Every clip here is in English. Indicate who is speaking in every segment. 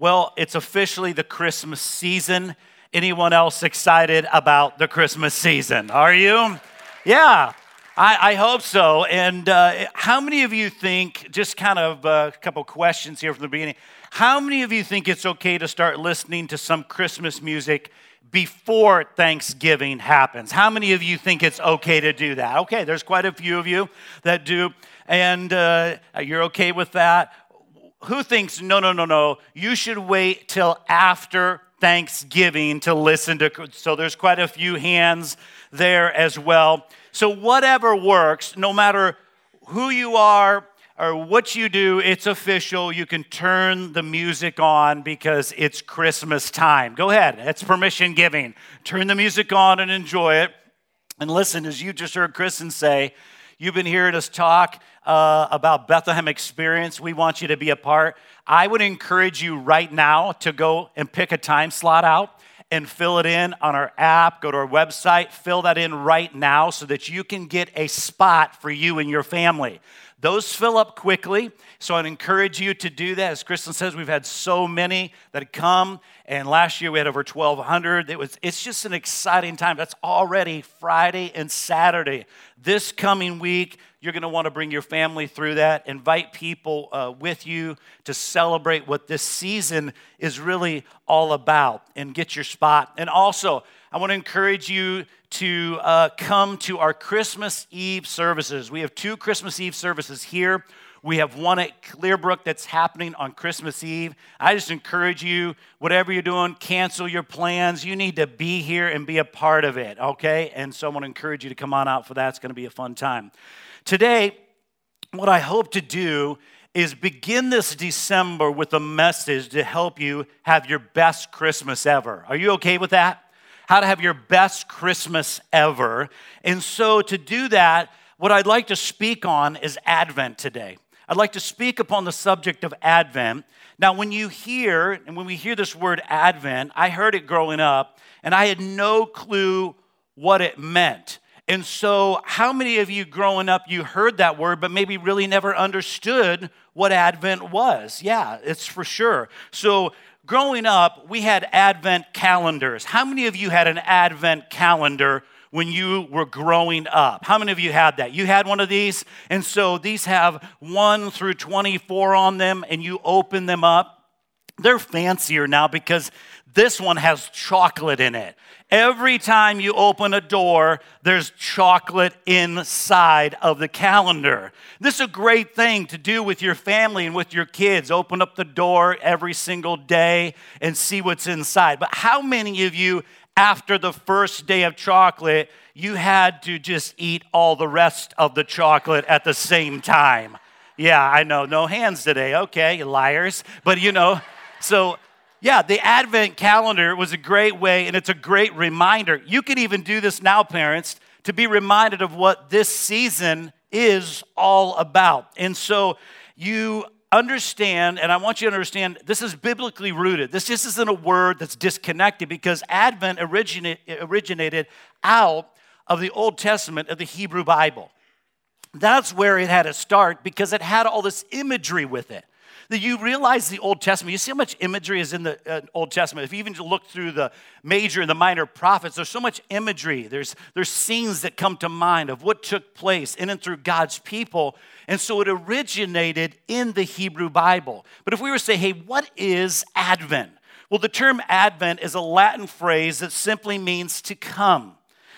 Speaker 1: Well, it's officially the Christmas season. Anyone else excited about the Christmas season? Are you? Yeah, I, I hope so. And uh, how many of you think, just kind of uh, a couple questions here from the beginning, how many of you think it's okay to start listening to some Christmas music before Thanksgiving happens? How many of you think it's okay to do that? Okay, there's quite a few of you that do and uh, you're okay with that. Who thinks, no, no, no, no, you should wait till after Thanksgiving to listen to? So there's quite a few hands there as well. So, whatever works, no matter who you are or what you do, it's official. You can turn the music on because it's Christmas time. Go ahead, it's permission giving. Turn the music on and enjoy it. And listen, as you just heard Kristen say, You've been hearing us talk uh, about Bethlehem Experience. We want you to be a part. I would encourage you right now to go and pick a time slot out and fill it in on our app. Go to our website, fill that in right now so that you can get a spot for you and your family. Those fill up quickly, so I'd encourage you to do that. As Kristen says, we've had so many that come, and last year we had over 1,200. It was, it's just an exciting time. That's already Friday and Saturday. This coming week, you're going to want to bring your family through that. Invite people uh, with you to celebrate what this season is really all about and get your spot. And also, I want to encourage you to uh, come to our Christmas Eve services. We have two Christmas Eve services here. We have one at Clearbrook that's happening on Christmas Eve. I just encourage you, whatever you're doing, cancel your plans. You need to be here and be a part of it, okay? And so I want to encourage you to come on out for that. It's going to be a fun time. Today, what I hope to do is begin this December with a message to help you have your best Christmas ever. Are you okay with that? How to have your best Christmas ever. And so, to do that, what I'd like to speak on is Advent today. I'd like to speak upon the subject of Advent. Now, when you hear, and when we hear this word Advent, I heard it growing up, and I had no clue what it meant. And so, how many of you growing up, you heard that word, but maybe really never understood what Advent was? Yeah, it's for sure. So, growing up, we had Advent calendars. How many of you had an Advent calendar when you were growing up? How many of you had that? You had one of these? And so these have 1 through 24 on them, and you open them up. They're fancier now because this one has chocolate in it. Every time you open a door, there's chocolate inside of the calendar. This is a great thing to do with your family and with your kids. Open up the door every single day and see what's inside. But how many of you, after the first day of chocolate, you had to just eat all the rest of the chocolate at the same time? Yeah, I know. No hands today. Okay, liars. But you know, so yeah, the Advent calendar was a great way, and it's a great reminder. You can even do this now, parents, to be reminded of what this season is all about. And so you understand, and I want you to understand, this is biblically rooted. This just isn't a word that's disconnected because Advent originated out of the Old Testament of the Hebrew Bible. That's where it had to start because it had all this imagery with it that you realize the Old Testament, you see how much imagery is in the uh, Old Testament. If you even look through the major and the minor prophets, there's so much imagery. There's, there's scenes that come to mind of what took place in and through God's people. And so it originated in the Hebrew Bible. But if we were to say, hey, what is Advent? Well, the term Advent is a Latin phrase that simply means to come.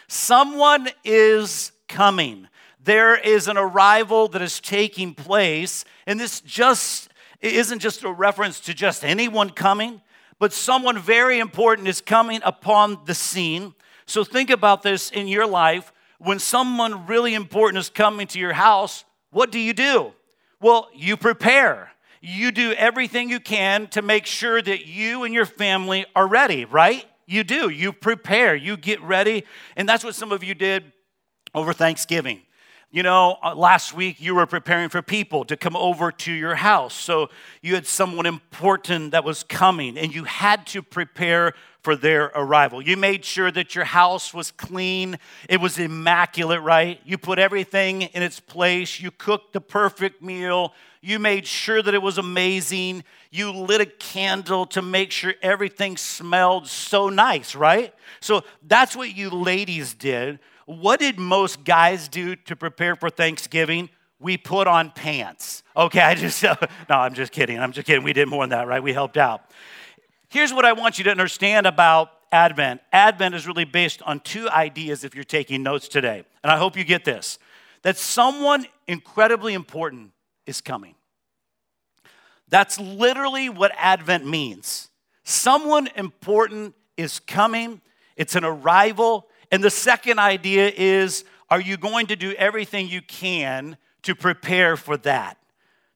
Speaker 1: Someone is coming. There is an arrival that is taking place, and this just it isn't just a reference to just anyone coming, but someone very important is coming upon the scene. So think about this in your life. When someone really important is coming to your house, what do you do? Well, you prepare. You do everything you can to make sure that you and your family are ready, right? You do. You prepare, you get ready. And that's what some of you did over Thanksgiving. You know, uh, last week you were preparing for people to come over to your house. So you had someone important that was coming, and you had to prepare for their arrival. You made sure that your house was clean, it was immaculate, right? You put everything in its place, you cooked the perfect meal, you made sure that it was amazing, you lit a candle to make sure everything smelled so nice, right? So that's what you ladies did. What did most guys do to prepare for Thanksgiving? We put on pants. Okay, I just, no, I'm just kidding. I'm just kidding. We did more than that, right? We helped out. Here's what I want you to understand about Advent Advent is really based on two ideas if you're taking notes today. And I hope you get this that someone incredibly important is coming. That's literally what Advent means. Someone important is coming, it's an arrival. And the second idea is are you going to do everything you can to prepare for that?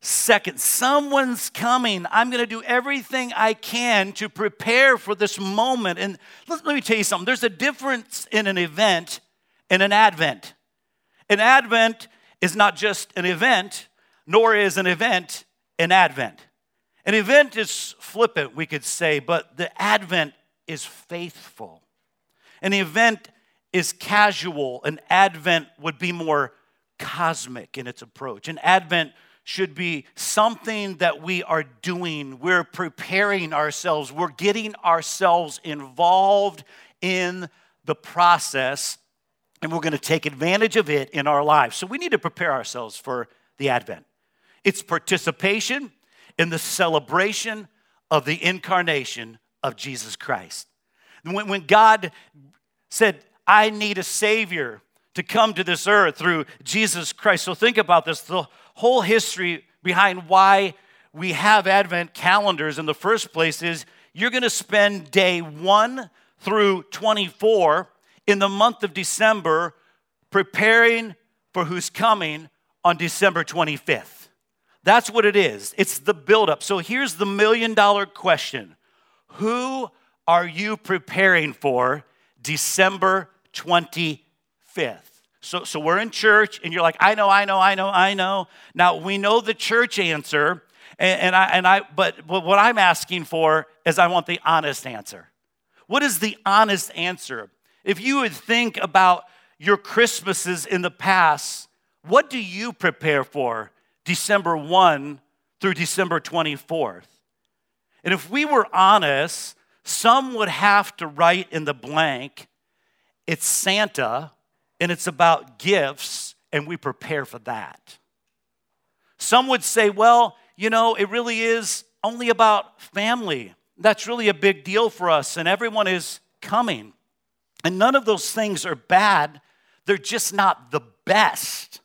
Speaker 1: Second, someone's coming. I'm going to do everything I can to prepare for this moment. And let, let, me tell you something there's a difference in an event and an advent. An advent is not just an event, nor is an event an advent. An event is flippant, we could say, but the advent is faithful. An event is casual, an advent would be more cosmic in its approach. An advent should be something that we are doing. We're preparing ourselves, we're getting ourselves involved in the process, and we're going to take advantage of it in our lives. So we need to prepare ourselves for the Advent. It's participation in the celebration of the incarnation of Jesus Christ. When, when God said, I need a Savior to come to this earth through Jesus Christ. So think about this. The whole history behind why we have Advent calendars in the first place is you're going to spend day 1 through 24 in the month of December preparing for who's coming on December 25th. That's what it is. It's the buildup. So here's the million dollar question Who are you preparing for December 25th? So, so we're in church, and you're like, I know, I know, I know, I know. Now we know the church answer, and, and I and I but, but what I'm asking for is I want the honest answer. What is the honest answer? If you would think about your Christmases in the past, what do you prepare for December 1 through December 24th? And if we were honest, some would have to write in the blank, it's Santa and it's about gifts, and we prepare for that. Some would say, well, you know, it really is only about family. That's really a big deal for us, and everyone is coming. And none of those things are bad, they're just not the best.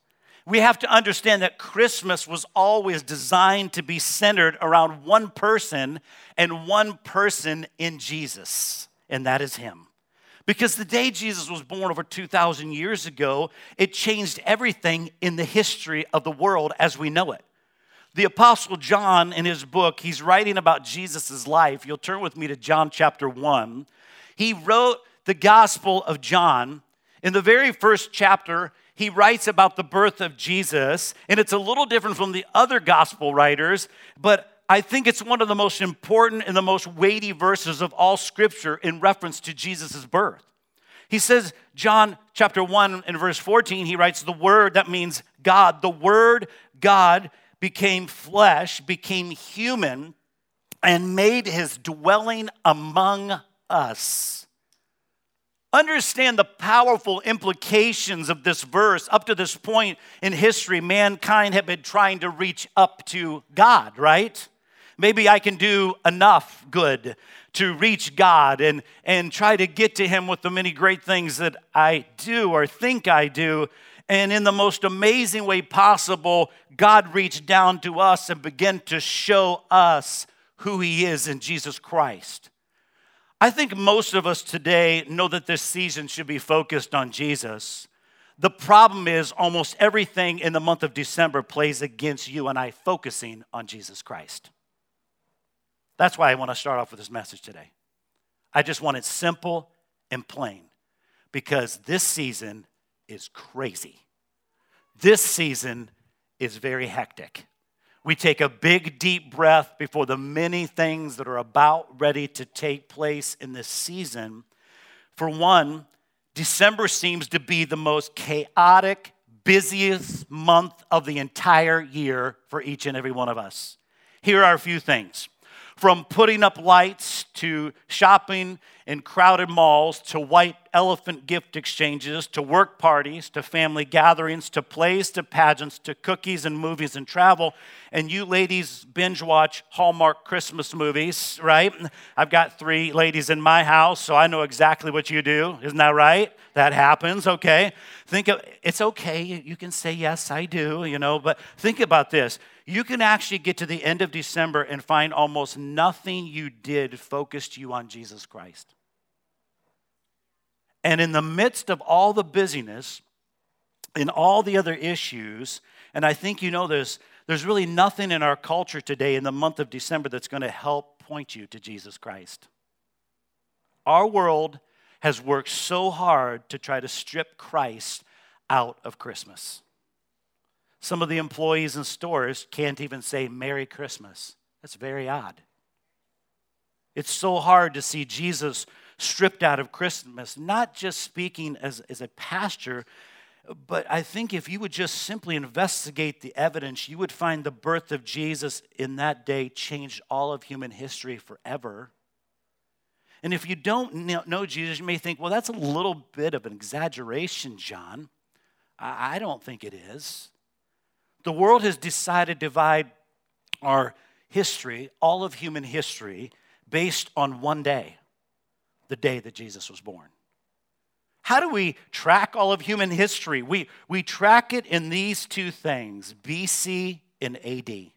Speaker 1: We have to understand that Christmas was always designed to be centered around one person and one person in Jesus, and that is Him. Because the day Jesus was born over 2,000 years ago, it changed everything in the history of the world as we know it. The Apostle John, in his book, he's writing about Jesus' life. You'll turn with me to John chapter 1. He wrote the Gospel of John. In the very first chapter, he writes about the birth of Jesus, and it's a little different from the other gospel writers, but I think it's one of the most important and the most weighty verses of all scripture in reference to Jesus' birth. He says, John chapter 1 and verse 14, he writes, The word, that means God, the word God became flesh, became human, and made his dwelling among us. Understand the powerful implications of this verse. Up to this point in history, mankind had been trying to reach up to God, right? Maybe I can do enough good to reach God and, and try to get to Him with the many great things that I do or think I do. And in the most amazing way possible, God reached down to us and began to show us who He is in Jesus Christ. I think most of us today know that this season should be focused on Jesus. The problem is, almost everything in the month of December plays against you and I focusing on Jesus Christ. That's why I want to start off with this message today. I just want it simple and plain because this season is crazy. This season is very hectic. We take a big, deep breath before the many things that are about ready to take place in this season. For one, December seems to be the most chaotic, busiest month of the entire year for each and every one of us. Here are a few things from putting up lights to shopping in crowded malls to white elephant gift exchanges to work parties to family gatherings to plays to pageants to cookies and movies and travel. And you ladies binge watch Hallmark Christmas movies, right? I've got three ladies in my house, so I know exactly what you do. Isn't that right? That happens, okay? Think of it's okay. You can say, yes, I do, you know, but think about this you can actually get to the end of December and find almost nothing you did focused you on Jesus Christ. And in the midst of all the busyness, in all the other issues, and I think you know this, there's really nothing in our culture today in the month of December that's going to help point you to Jesus Christ. Our world has worked so hard to try to strip Christ out of Christmas. Some of the employees in stores can't even say Merry Christmas. That's very odd. It's so hard to see Jesus stripped out of Christmas, not just speaking as, as a pastor, but I think if you would just simply investigate the evidence, you would find the birth of Jesus in that day changed all of human history forever. And if you don't know Jesus, you may think, well, that's a little bit of an exaggeration, John. I don't think it is. The world has decided to divide our history, all of human history, based on one day, the day that Jesus was born. How do we track all of human history? We, we track it in these two things BC and AD.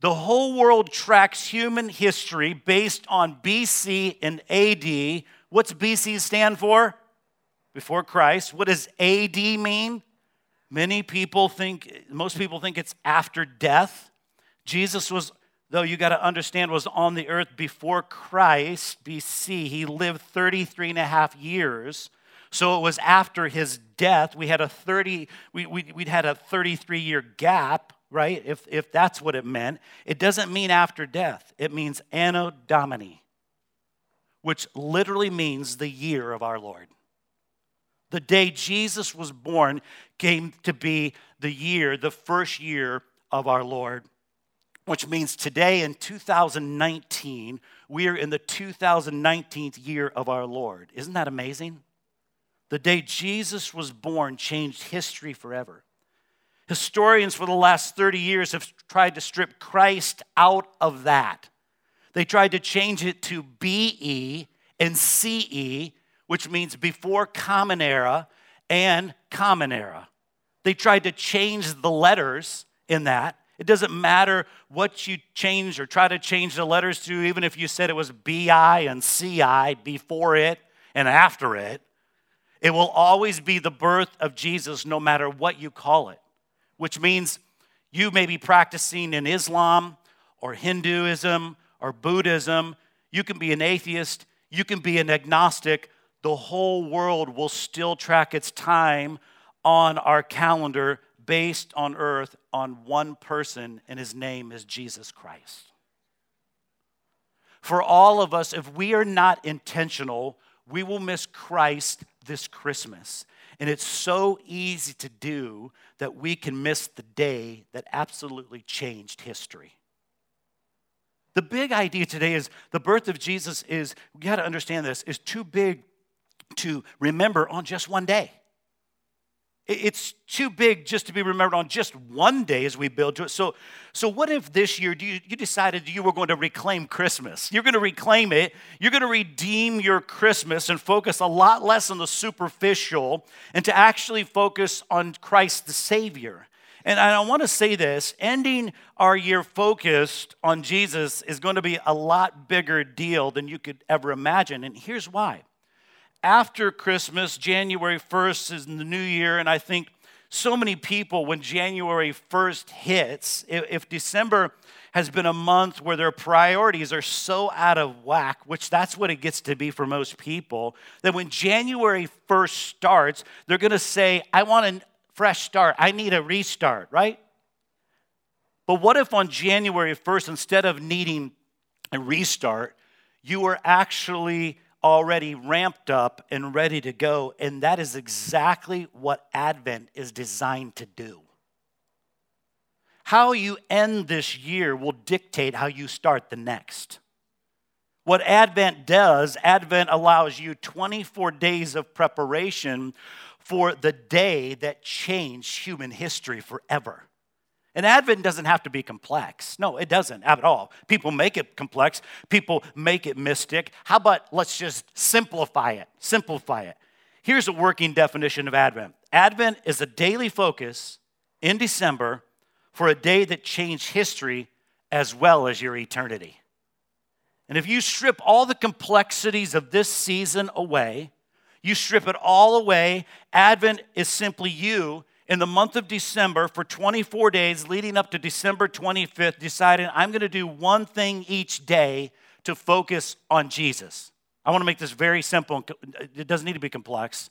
Speaker 1: The whole world tracks human history based on BC and AD. What's BC stand for? Before Christ. What does AD mean? Many people think, most people think it's after death. Jesus was, though you got to understand, was on the earth before Christ, BC. He lived 33 and a half years. So it was after his death. We had a 30, we, we, we'd had a 33 year gap, right? If, if that's what it meant. It doesn't mean after death, it means Anno Domini, which literally means the year of our Lord. The day Jesus was born came to be the year, the first year of our Lord, which means today in 2019, we are in the 2019th year of our Lord. Isn't that amazing? The day Jesus was born changed history forever. Historians for the last 30 years have tried to strip Christ out of that. They tried to change it to BE and CE which means before Common Era and Common Era. They tried to change the letters in that. It doesn't matter what you change or try to change the letters to, even if you said it was BI and CI before it and after it. It will always be the birth of Jesus no matter what you call it, which means you may be practicing in Islam or Hinduism or Buddhism. You can be an atheist, you can be an agnostic, the whole world will still track its time on our calendar based on earth on one person, and his name is Jesus Christ. For all of us, if we are not intentional, we will miss Christ this Christmas. And it's so easy to do that we can miss the day that absolutely changed history. The big idea today is the birth of Jesus is, we got to understand this, is too big to remember on just one day. It's too big just to be remembered on just one day as we build to it. So, so what if this year you, you decided you were going to reclaim Christmas? You're going to reclaim it. You're going to redeem your Christmas and focus a lot less on the superficial and to actually focus on Christ the Savior. And I want to say this ending our year focused on Jesus is going to be a lot bigger deal than you could ever imagine. And here's why after Christmas, January 1st is the new year, and I think so many people, when January 1st hits, if, December has been a month where their priorities are so out of whack, which that's what it gets to be for most people, that when January 1st starts, they're gonna say, I want a fresh start. I need a restart, right? But what if on January 1st, instead of needing a restart, you were actually already ramped up and ready to go? And that is exactly what Advent is designed to do. How you end this year will dictate how you start the next. What Advent does, Advent allows you 24 days of preparation for the day that changed human history forever. And Advent doesn't have to be complex. No, it doesn't at all. People make it complex, people make it mystic. How about let's just simplify it? Simplify it. Here's a working definition of Advent Advent is a daily focus in December for a day that changed history as well as your eternity. And if you strip all the complexities of this season away, you strip it all away, Advent is simply you in the month of December for 24 days leading up to December 25th, deciding I'm going to do one thing each day to focus on Jesus. I want to make this very simple. It doesn't need to be complex.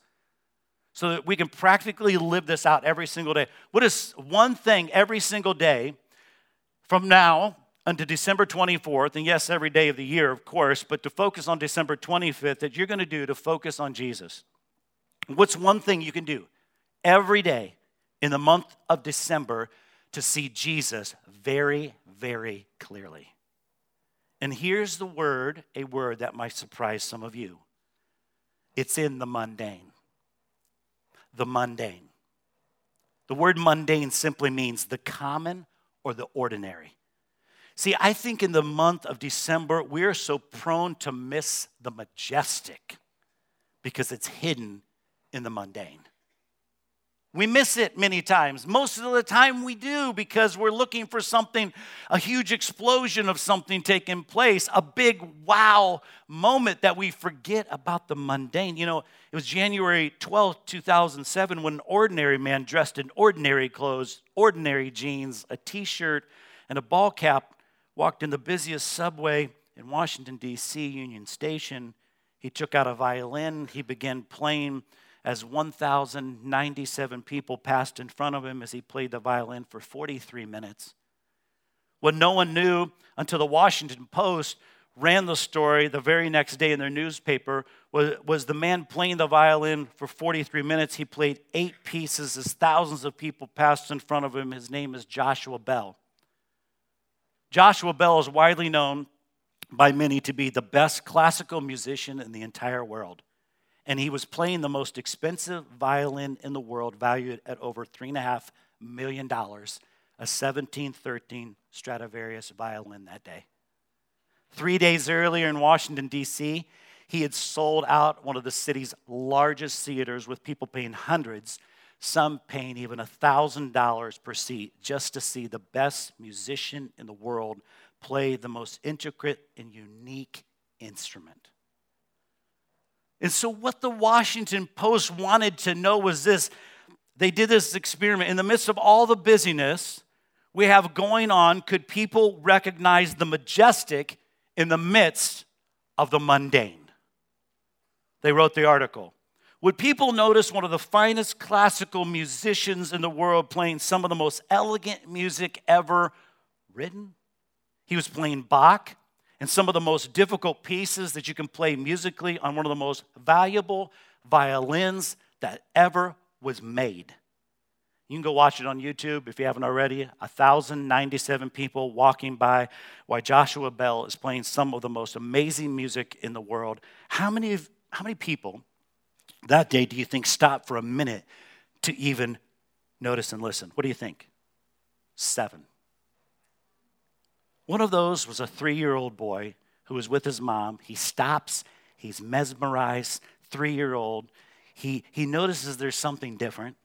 Speaker 1: So that we can practically live this out every single day. What is one thing every single day from now until December 24th, and yes, every day of the year, of course, but to focus on December 25th that you're going to do to focus on Jesus? What's one thing you can do every day in the month of December to see Jesus very, very clearly. And here's the word, a word that might surprise some of you it's in the mundane. The mundane. The word mundane simply means the common or the ordinary. See, I think in the month of December, we're so prone to miss the majestic because it's hidden in the mundane. We miss it many times. Most of the time we do because we're looking for something, a huge explosion of something taking place, a big wow moment that we forget about the mundane. You know, it was January 12, 2007, when an ordinary man dressed in ordinary clothes, ordinary jeans, a t shirt, and a ball cap walked in the busiest subway in Washington, D.C., Union Station. He took out a violin, he began playing as 1,097 people passed in front of him as he played the violin for 43 minutes. What no one knew until the Washington Post ran the story the very next day in their newspaper was, was the man playing the violin for 43 minutes. He played eight pieces as thousands of people passed in front of him. His name is Joshua Bell. Joshua Bell is widely known by many to be the best classical musician in the entire world and he was playing the most expensive violin in the world, valued at over $3.5 million, a 1713 Stradivarius violin that day. Three days earlier in Washington, D.C., he had sold out one of the city's largest theaters with people paying hundreds, some paying even $1,000 per seat just to see the best musician in the world play the most intricate and unique instrument. And so, what the Washington Post wanted to know was this they did this experiment. In the midst of all the busyness we have going on, could people recognize the majestic in the midst of the mundane? They wrote the article. Would people notice one of the finest classical musicians in the world playing some of the most elegant music ever written? He was playing Bach, and some of the most difficult pieces that you can play musically on one of the most valuable violins that ever was made. You can go watch it on YouTube if you haven't already. 1,097 people walking by while Joshua Bell is playing some of the most amazing music in the world. How many, of, how many people that day do you think stopped for a minute to even notice and listen? What do you think? Seven. One of those was a three year old boy who was with his mom. He stops, he's mesmerized, three year old. He, he notices there's something different.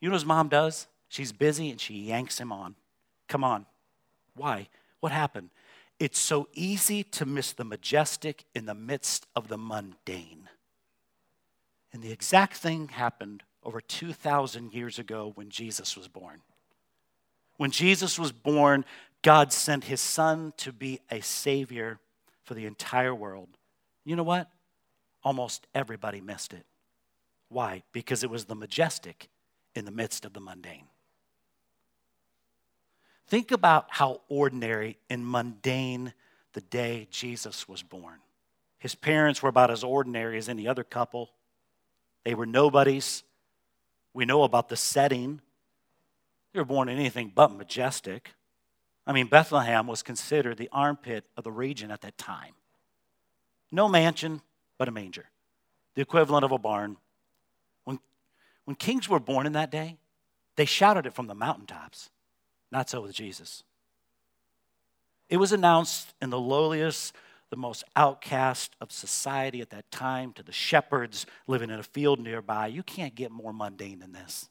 Speaker 1: You know what his mom does? She's busy and she yanks him on. Come on. Why? What happened? It's so easy to miss the majestic in the midst of the mundane. And the exact thing happened over 2,000 years ago when Jesus was born. When Jesus was born, God sent his son to be a savior for the entire world. You know what? Almost everybody missed it. Why? Because it was the majestic in the midst of the mundane. Think about how ordinary and mundane the day Jesus was born. His parents were about as ordinary as any other couple. They were nobodies. We know about the setting. They were born in anything but majestic. I mean, Bethlehem was considered the armpit of the region at that time. No mansion, but a manger, the equivalent of a barn. When, when kings were born in that day, they shouted it from the mountaintops. Not so with Jesus. It was announced in the lowliest, the most outcast of society at that time to the shepherds living in a field nearby. You can't get more mundane than this.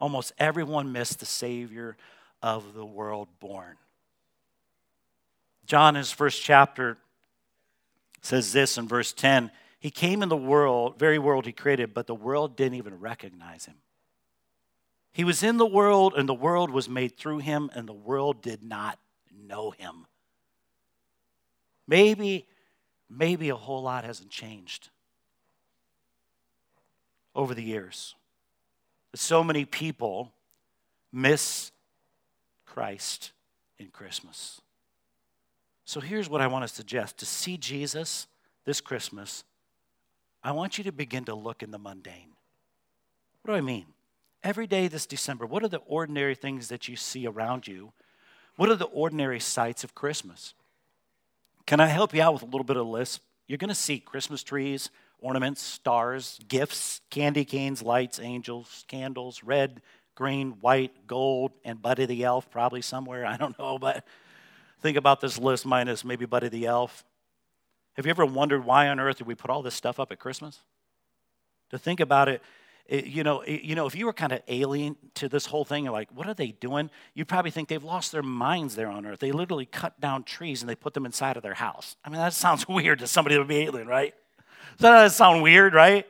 Speaker 1: Almost everyone missed the Savior of the world born. John, in his first chapter, says this in verse 10 He came in the world, very world he created, but the world didn't even recognize him. He was in the world, and the world was made through him, and the world did not know him. Maybe, maybe a whole lot hasn't changed over the years. So many people miss Christ in Christmas. So here's what I want to suggest to see Jesus this Christmas, I want you to begin to look in the mundane. What do I mean? Every day this December, what are the ordinary things that you see around you? What are the ordinary sights of Christmas? Can I help you out with a little bit of a list? You're going to see Christmas trees, ornaments, stars, gifts, candy canes, lights, angels, candles, red, green, white, gold, and Buddy the Elf, probably somewhere. I don't know, but think about this list minus maybe Buddy the Elf. Have you ever wondered why on earth did we put all this stuff up at Christmas? To think about it, it, you know, it, you know, if you were kind of alien to this whole thing, you're like, what are they doing? You probably think they've lost their minds there on earth. They literally cut down trees and they put them inside of their house. I mean, that sounds weird to somebody that would be alien, right? Does that sound weird, right?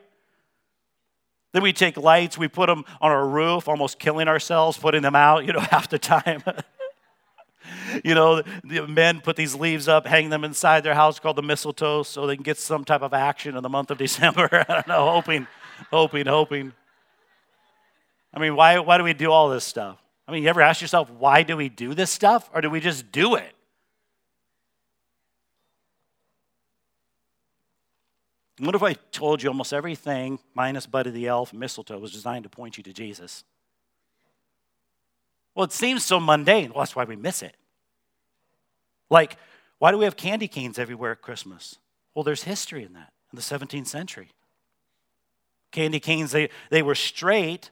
Speaker 1: Then we take lights, we put them on our roof, almost killing ourselves, putting them out, you know, half the time. you know, the men put these leaves up, hang them inside their house called the mistletoe so they can get some type of action in the month of December. I don't know, hoping hoping, hoping. I mean, why, why do we do all this stuff? I mean, you ever ask yourself, why do we do this stuff? Or do we just do it? What if I told you almost everything, minus Buddy the Elf, and mistletoe, was designed to point you to Jesus? Well, it seems so mundane. Well, that's why we miss it. Like, why do we have candy canes everywhere at Christmas? Well, there's history in that in the 17th century. Candy canes, they, they were straight,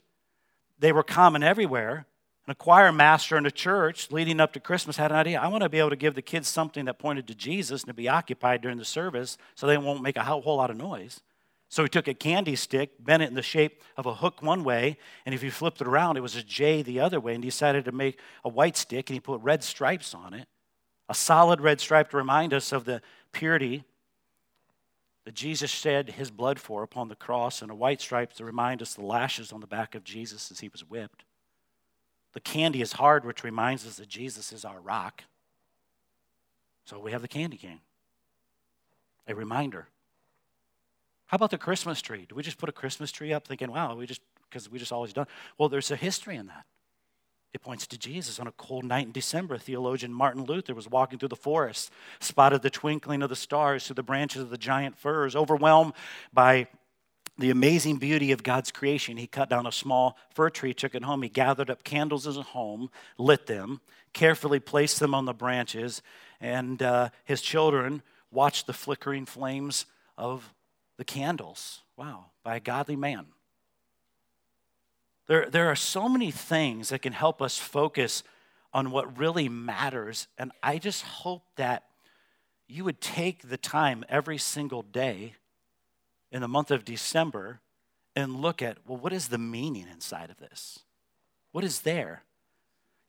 Speaker 1: they were common everywhere. And a choir master in a church leading up to Christmas had an idea. I want to be able to give the kids something that pointed to Jesus and to be occupied during the service so they won't make a whole lot of noise. So he took a candy stick, bent it in the shape of a hook one way, and if you flipped it around, it was a J the other way, and he decided to make a white stick and he put red stripes on it. A solid red stripe to remind us of the purity that Jesus shed his blood for upon the cross, and a white stripe to remind us the lashes on the back of Jesus as he was whipped. The candy is hard, which reminds us that Jesus is our rock. So we have the candy cane, a reminder. How about the Christmas tree? Do we just put a Christmas tree up thinking, wow, we just, because we just always done? Well, there's a history in that. It points to Jesus. On a cold night in December, theologian Martin Luther was walking through the forest, spotted the twinkling of the stars through the branches of the giant firs. Overwhelmed by the amazing beauty of God's creation, he cut down a small fir tree, took it home. He gathered up candles in his home, lit them, carefully placed them on the branches, and uh, his children watched the flickering flames of the candles. Wow, by a godly man. There, there are so many things that can help us focus on what really matters. And I just hope that you would take the time every single day in the month of December and look at, well, what is the meaning inside of this? What is there?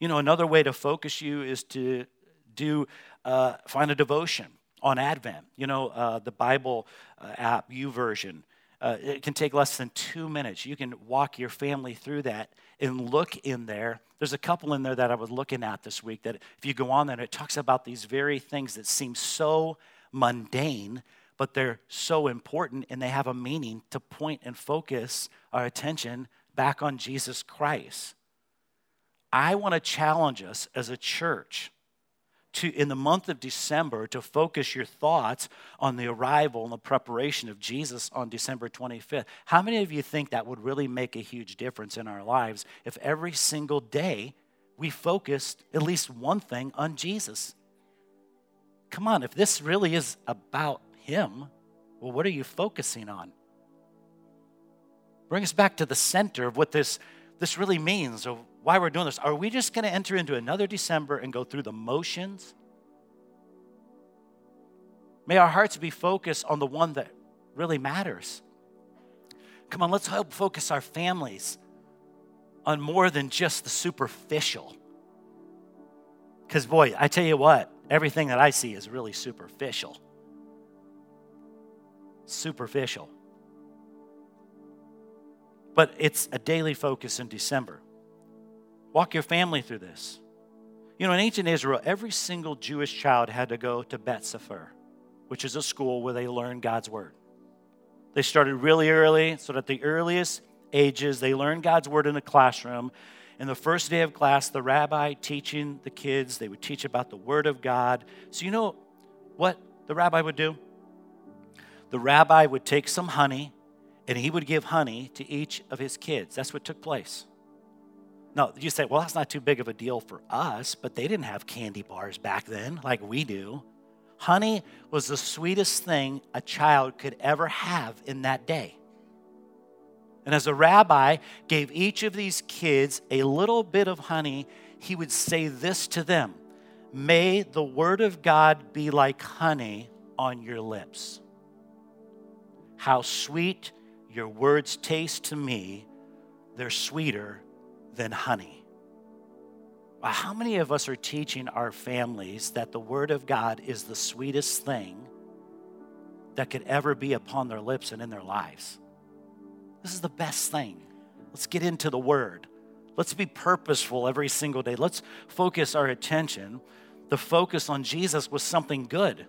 Speaker 1: You know, another way to focus you is to do uh, find a devotion on Advent. You know, uh, the Bible uh, app, YouVersion. Uh, it can take less than two minutes. You can walk your family through that and look in there. There's a couple in there that I was looking at this week that if you go on there, it talks about these very things that seem so mundane, but they're so important and they have a meaning to point and focus our attention back on Jesus Christ. I want to challenge us as a church to, in the month of December, to focus your thoughts on the arrival and the preparation of Jesus on December 25th. How many of you think that would really make a huge difference in our lives if every single day we focused at least one thing on Jesus? Come on, if this really is about Him, well, what are you focusing on? Bring us back to the center of what this, this really means, of why we're doing this. Are we just going to enter into another December and go through the motions? May our hearts be focused on the one that really matters. Come on, let's help focus our families on more than just the superficial. Because, boy, I tell you what, everything that I see is really superficial. Superficial but it's a daily focus in December. Walk your family through this. You know, in ancient Israel, every single Jewish child had to go to Bet Sefer, which is a school where they learn God's word. They started really early, so that at the earliest ages, they learned God's word in the classroom. In the first day of class, the rabbi teaching the kids, they would teach about the word of God. So, you know what the rabbi would do? The rabbi would take some honey and he would give honey to each of his kids. That's what took place. Now, you say, well, that's not too big of a deal for us, but they didn't have candy bars back then like we do. Honey was the sweetest thing a child could ever have in that day. And as a rabbi gave each of these kids a little bit of honey, he would say this to them May the word of God be like honey on your lips. How sweet your words taste to me, they're sweeter than honey. Well, how many of us are teaching our families that the Word of God is the sweetest thing that could ever be upon their lips and in their lives? This is the best thing. Let's get into the Word. Let's be purposeful every single day. Let's focus our attention. The focus on Jesus was something good.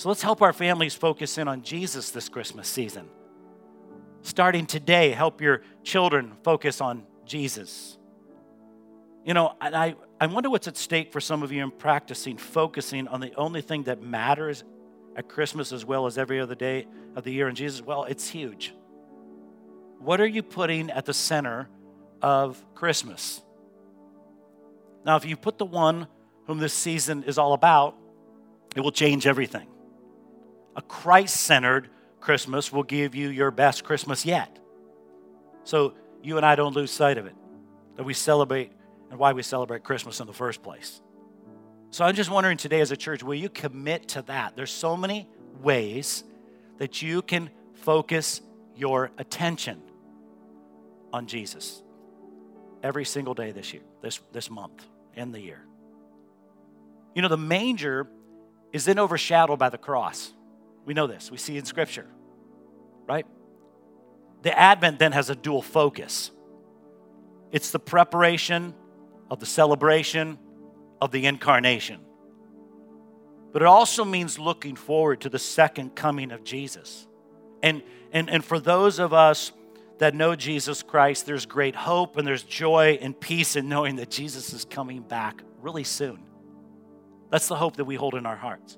Speaker 1: So let's help our families focus in on Jesus this Christmas season. Starting today, help your children focus on Jesus. You know, I, I wonder what's at stake for some of you in practicing focusing on the only thing that matters at Christmas as well as every other day of the year in Jesus. Well, it's huge. What are you putting at the center of Christmas? Now, if you put the one whom this season is all about, it will change everything. A Christ centered Christmas will give you your best Christmas yet. So you and I don't lose sight of it, that we celebrate and why we celebrate Christmas in the first place. So I'm just wondering today as a church, will you commit to that? There's so many ways that you can focus your attention on Jesus every single day this year, this, this month, in the year. You know, the manger is then overshadowed by the cross. We know this, we see in Scripture, right? The Advent then has a dual focus it's the preparation of the celebration of the incarnation. But it also means looking forward to the second coming of Jesus. And, and, and for those of us that know Jesus Christ, there's great hope and there's joy and peace in knowing that Jesus is coming back really soon. That's the hope that we hold in our hearts.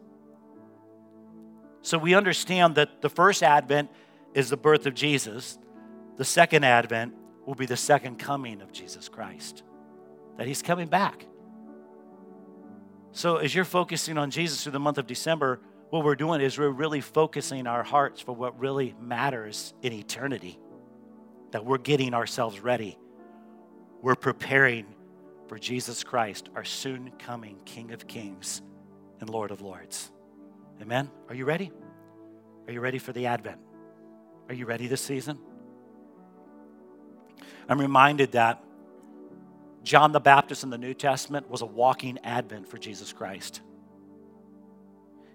Speaker 1: So we understand that the first advent is the birth of Jesus, the second advent will be the second coming of Jesus Christ, that he's coming back. So as you're focusing on Jesus through the month of December, what we're doing is we're really focusing our hearts for what really matters in eternity. That we're getting ourselves ready. We're preparing for Jesus Christ, our soon coming King of Kings and Lord of Lords. Amen? Are you ready? Are you ready for the Advent? Are you ready this season? I'm reminded that John the Baptist in the New Testament was a walking Advent for Jesus Christ.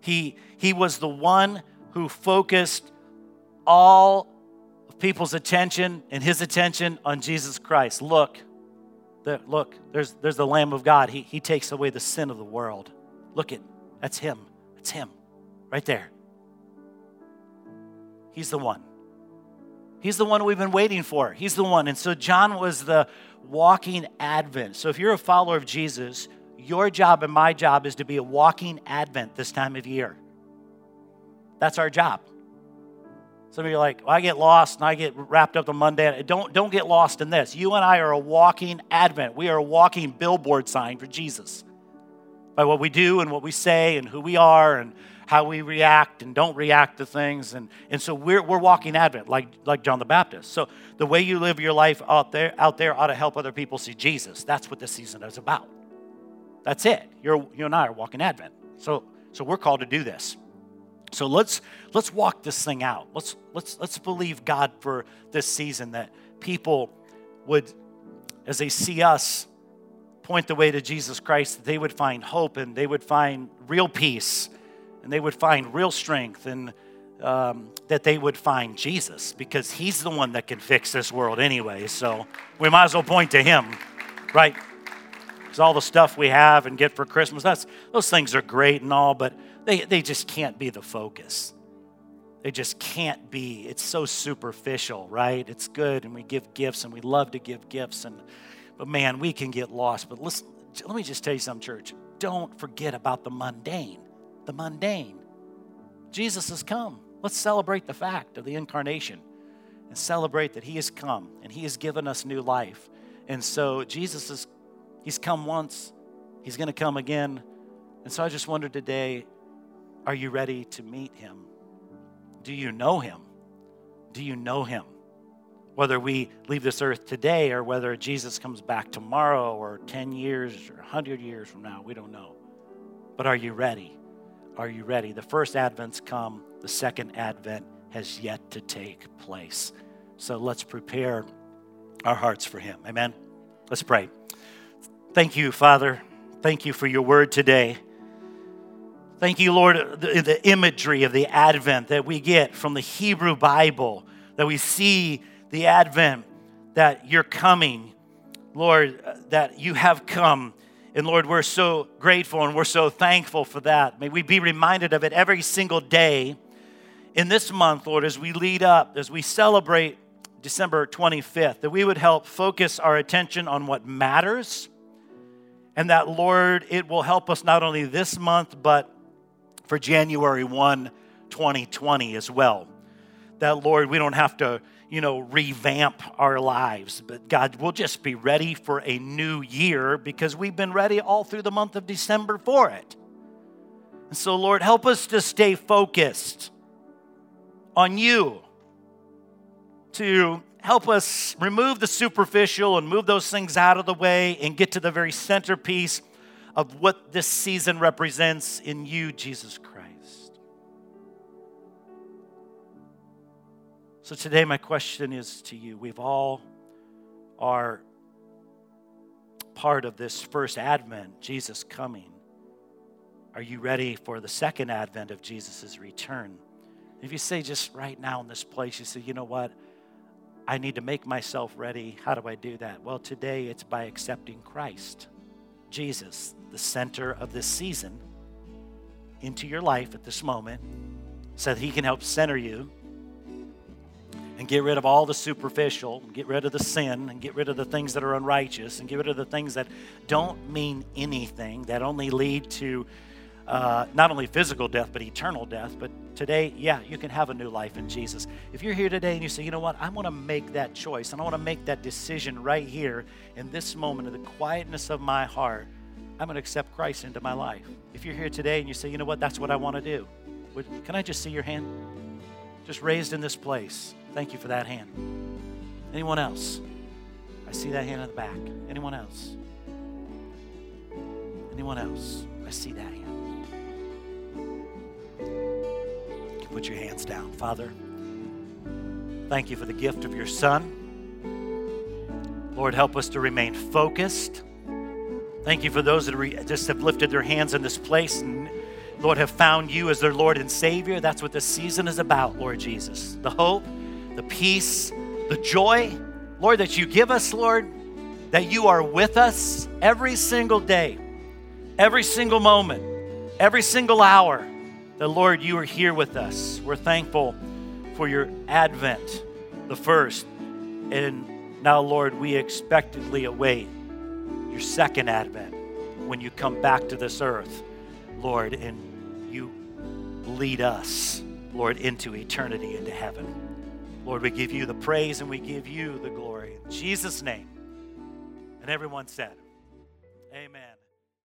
Speaker 1: He, he was the one who focused all of people's attention and his attention on Jesus Christ. Look, the, look, there's, there's the Lamb of God. He, he takes away the sin of the world. Look at, that's him. It's him right there. He's the one. He's the one we've been waiting for. He's the one. And so John was the walking advent. So if you're a follower of Jesus, your job and my job is to be a walking advent this time of year. That's our job. Some of you are like, well, I get lost and I get wrapped up on Monday. Don't, don't get lost in this. You and I are a walking advent. We are a walking billboard sign for Jesus by what we do and what we say and who we are and how we react and don't react to things. And, and so we're, we're walking Advent like, like John the Baptist. So the way you live your life out there, out there ought to help other people see Jesus. That's what this season is about. That's it. You're, you and I are walking Advent. So, so we're called to do this. So let's let's walk this thing out. Let's let's let's believe God for this season that people would, as they see us, point the way to Jesus Christ, that they would find hope and they would find real peace and they would find real strength and um, that they would find Jesus because he's the one that can fix this world anyway. So we might as well point to him, right? Because all the stuff we have and get for Christmas, that's, those things are great and all, but they, they just can't be the focus. They just can't be. It's so superficial, right? It's good and we give gifts and we love to give gifts. And, but man, we can get lost. But listen, let me just tell you something, church. Don't forget about the mundane the mundane. Jesus has come. Let's celebrate the fact of the incarnation and celebrate that he has come and he has given us new life. And so Jesus is he's come once, he's going to come again. And so I just wonder today, are you ready to meet him? Do you know him? Do you know him? Whether we leave this earth today or whether Jesus comes back tomorrow or 10 years or 100 years from now, we don't know. But are you ready? Are you ready? The first Advent's come, the second Advent has yet to take place. So let's prepare our hearts for Him. Amen. Let's pray. Thank you, Father. Thank you for your word today. Thank you, Lord, the, the, imagery of the Advent that we get from the Hebrew Bible, that we see the Advent, that you're coming, Lord, that you have come and Lord, we're so grateful and we're so thankful for that. May we be reminded of it every single day in this month, Lord, as we lead up, as we celebrate December 25th, that we would help focus our attention on what matters. And that, Lord, it will help us not only this month, but for January 1, 2020 as well. That, Lord, we don't have to you know, revamp our lives. But God, we'll just be ready for a new year because we've been ready all through the month of December for it. And so, Lord, help us to stay focused on you, to help us remove the superficial and move those things out of the way and get to the very centerpiece of what this season represents in you, Jesus Christ. So today, my question is to you. We've all are part of this first advent, Jesus coming. Are you ready for the second advent of Jesus' return? If you say just right now in this place, you say, you know what? I need to make myself ready. How do I do that? Well, today it's by accepting Christ, Jesus, the center of this season, into your life at this moment so that He can help center you and get rid of all the superficial, and get rid of the sin, and get rid of the things that are unrighteous, and get rid of the things that don't mean anything, that only lead to uh, not only physical death, but eternal death. But today, yeah, you can have a new life in Jesus. If you're here today and you say, you know what, I want to make that choice, and I want to make that decision right here in this moment, in the quietness of my heart, I'm going to accept Christ into my life. If you're here today and you say, you know what, that's what I want to do, can I just see your hand? Just raised in this place. Thank you for that hand. Anyone else? I see that hand in the back. Anyone else? Anyone else? I see that hand. You can put your hands down. Father, thank you for the gift of your Son. Lord, help us to remain focused. Thank you for those that re- just have lifted their hands in this place and, Lord, have found you as their Lord and Savior. That's what this season is about, Lord Jesus. The hope the peace, the joy, Lord, that you give us, Lord, that you are with us every single day, every single moment, every single hour. That, Lord, you are here with us. We're thankful for your advent. the first. And now, Lord, we expectantly await your second advent when you come back to this earth, Lord, and you lead us, Lord, into eternity, into heaven. Lord, we give you the praise and we give you the glory. In Jesus' name. And everyone said, Amen.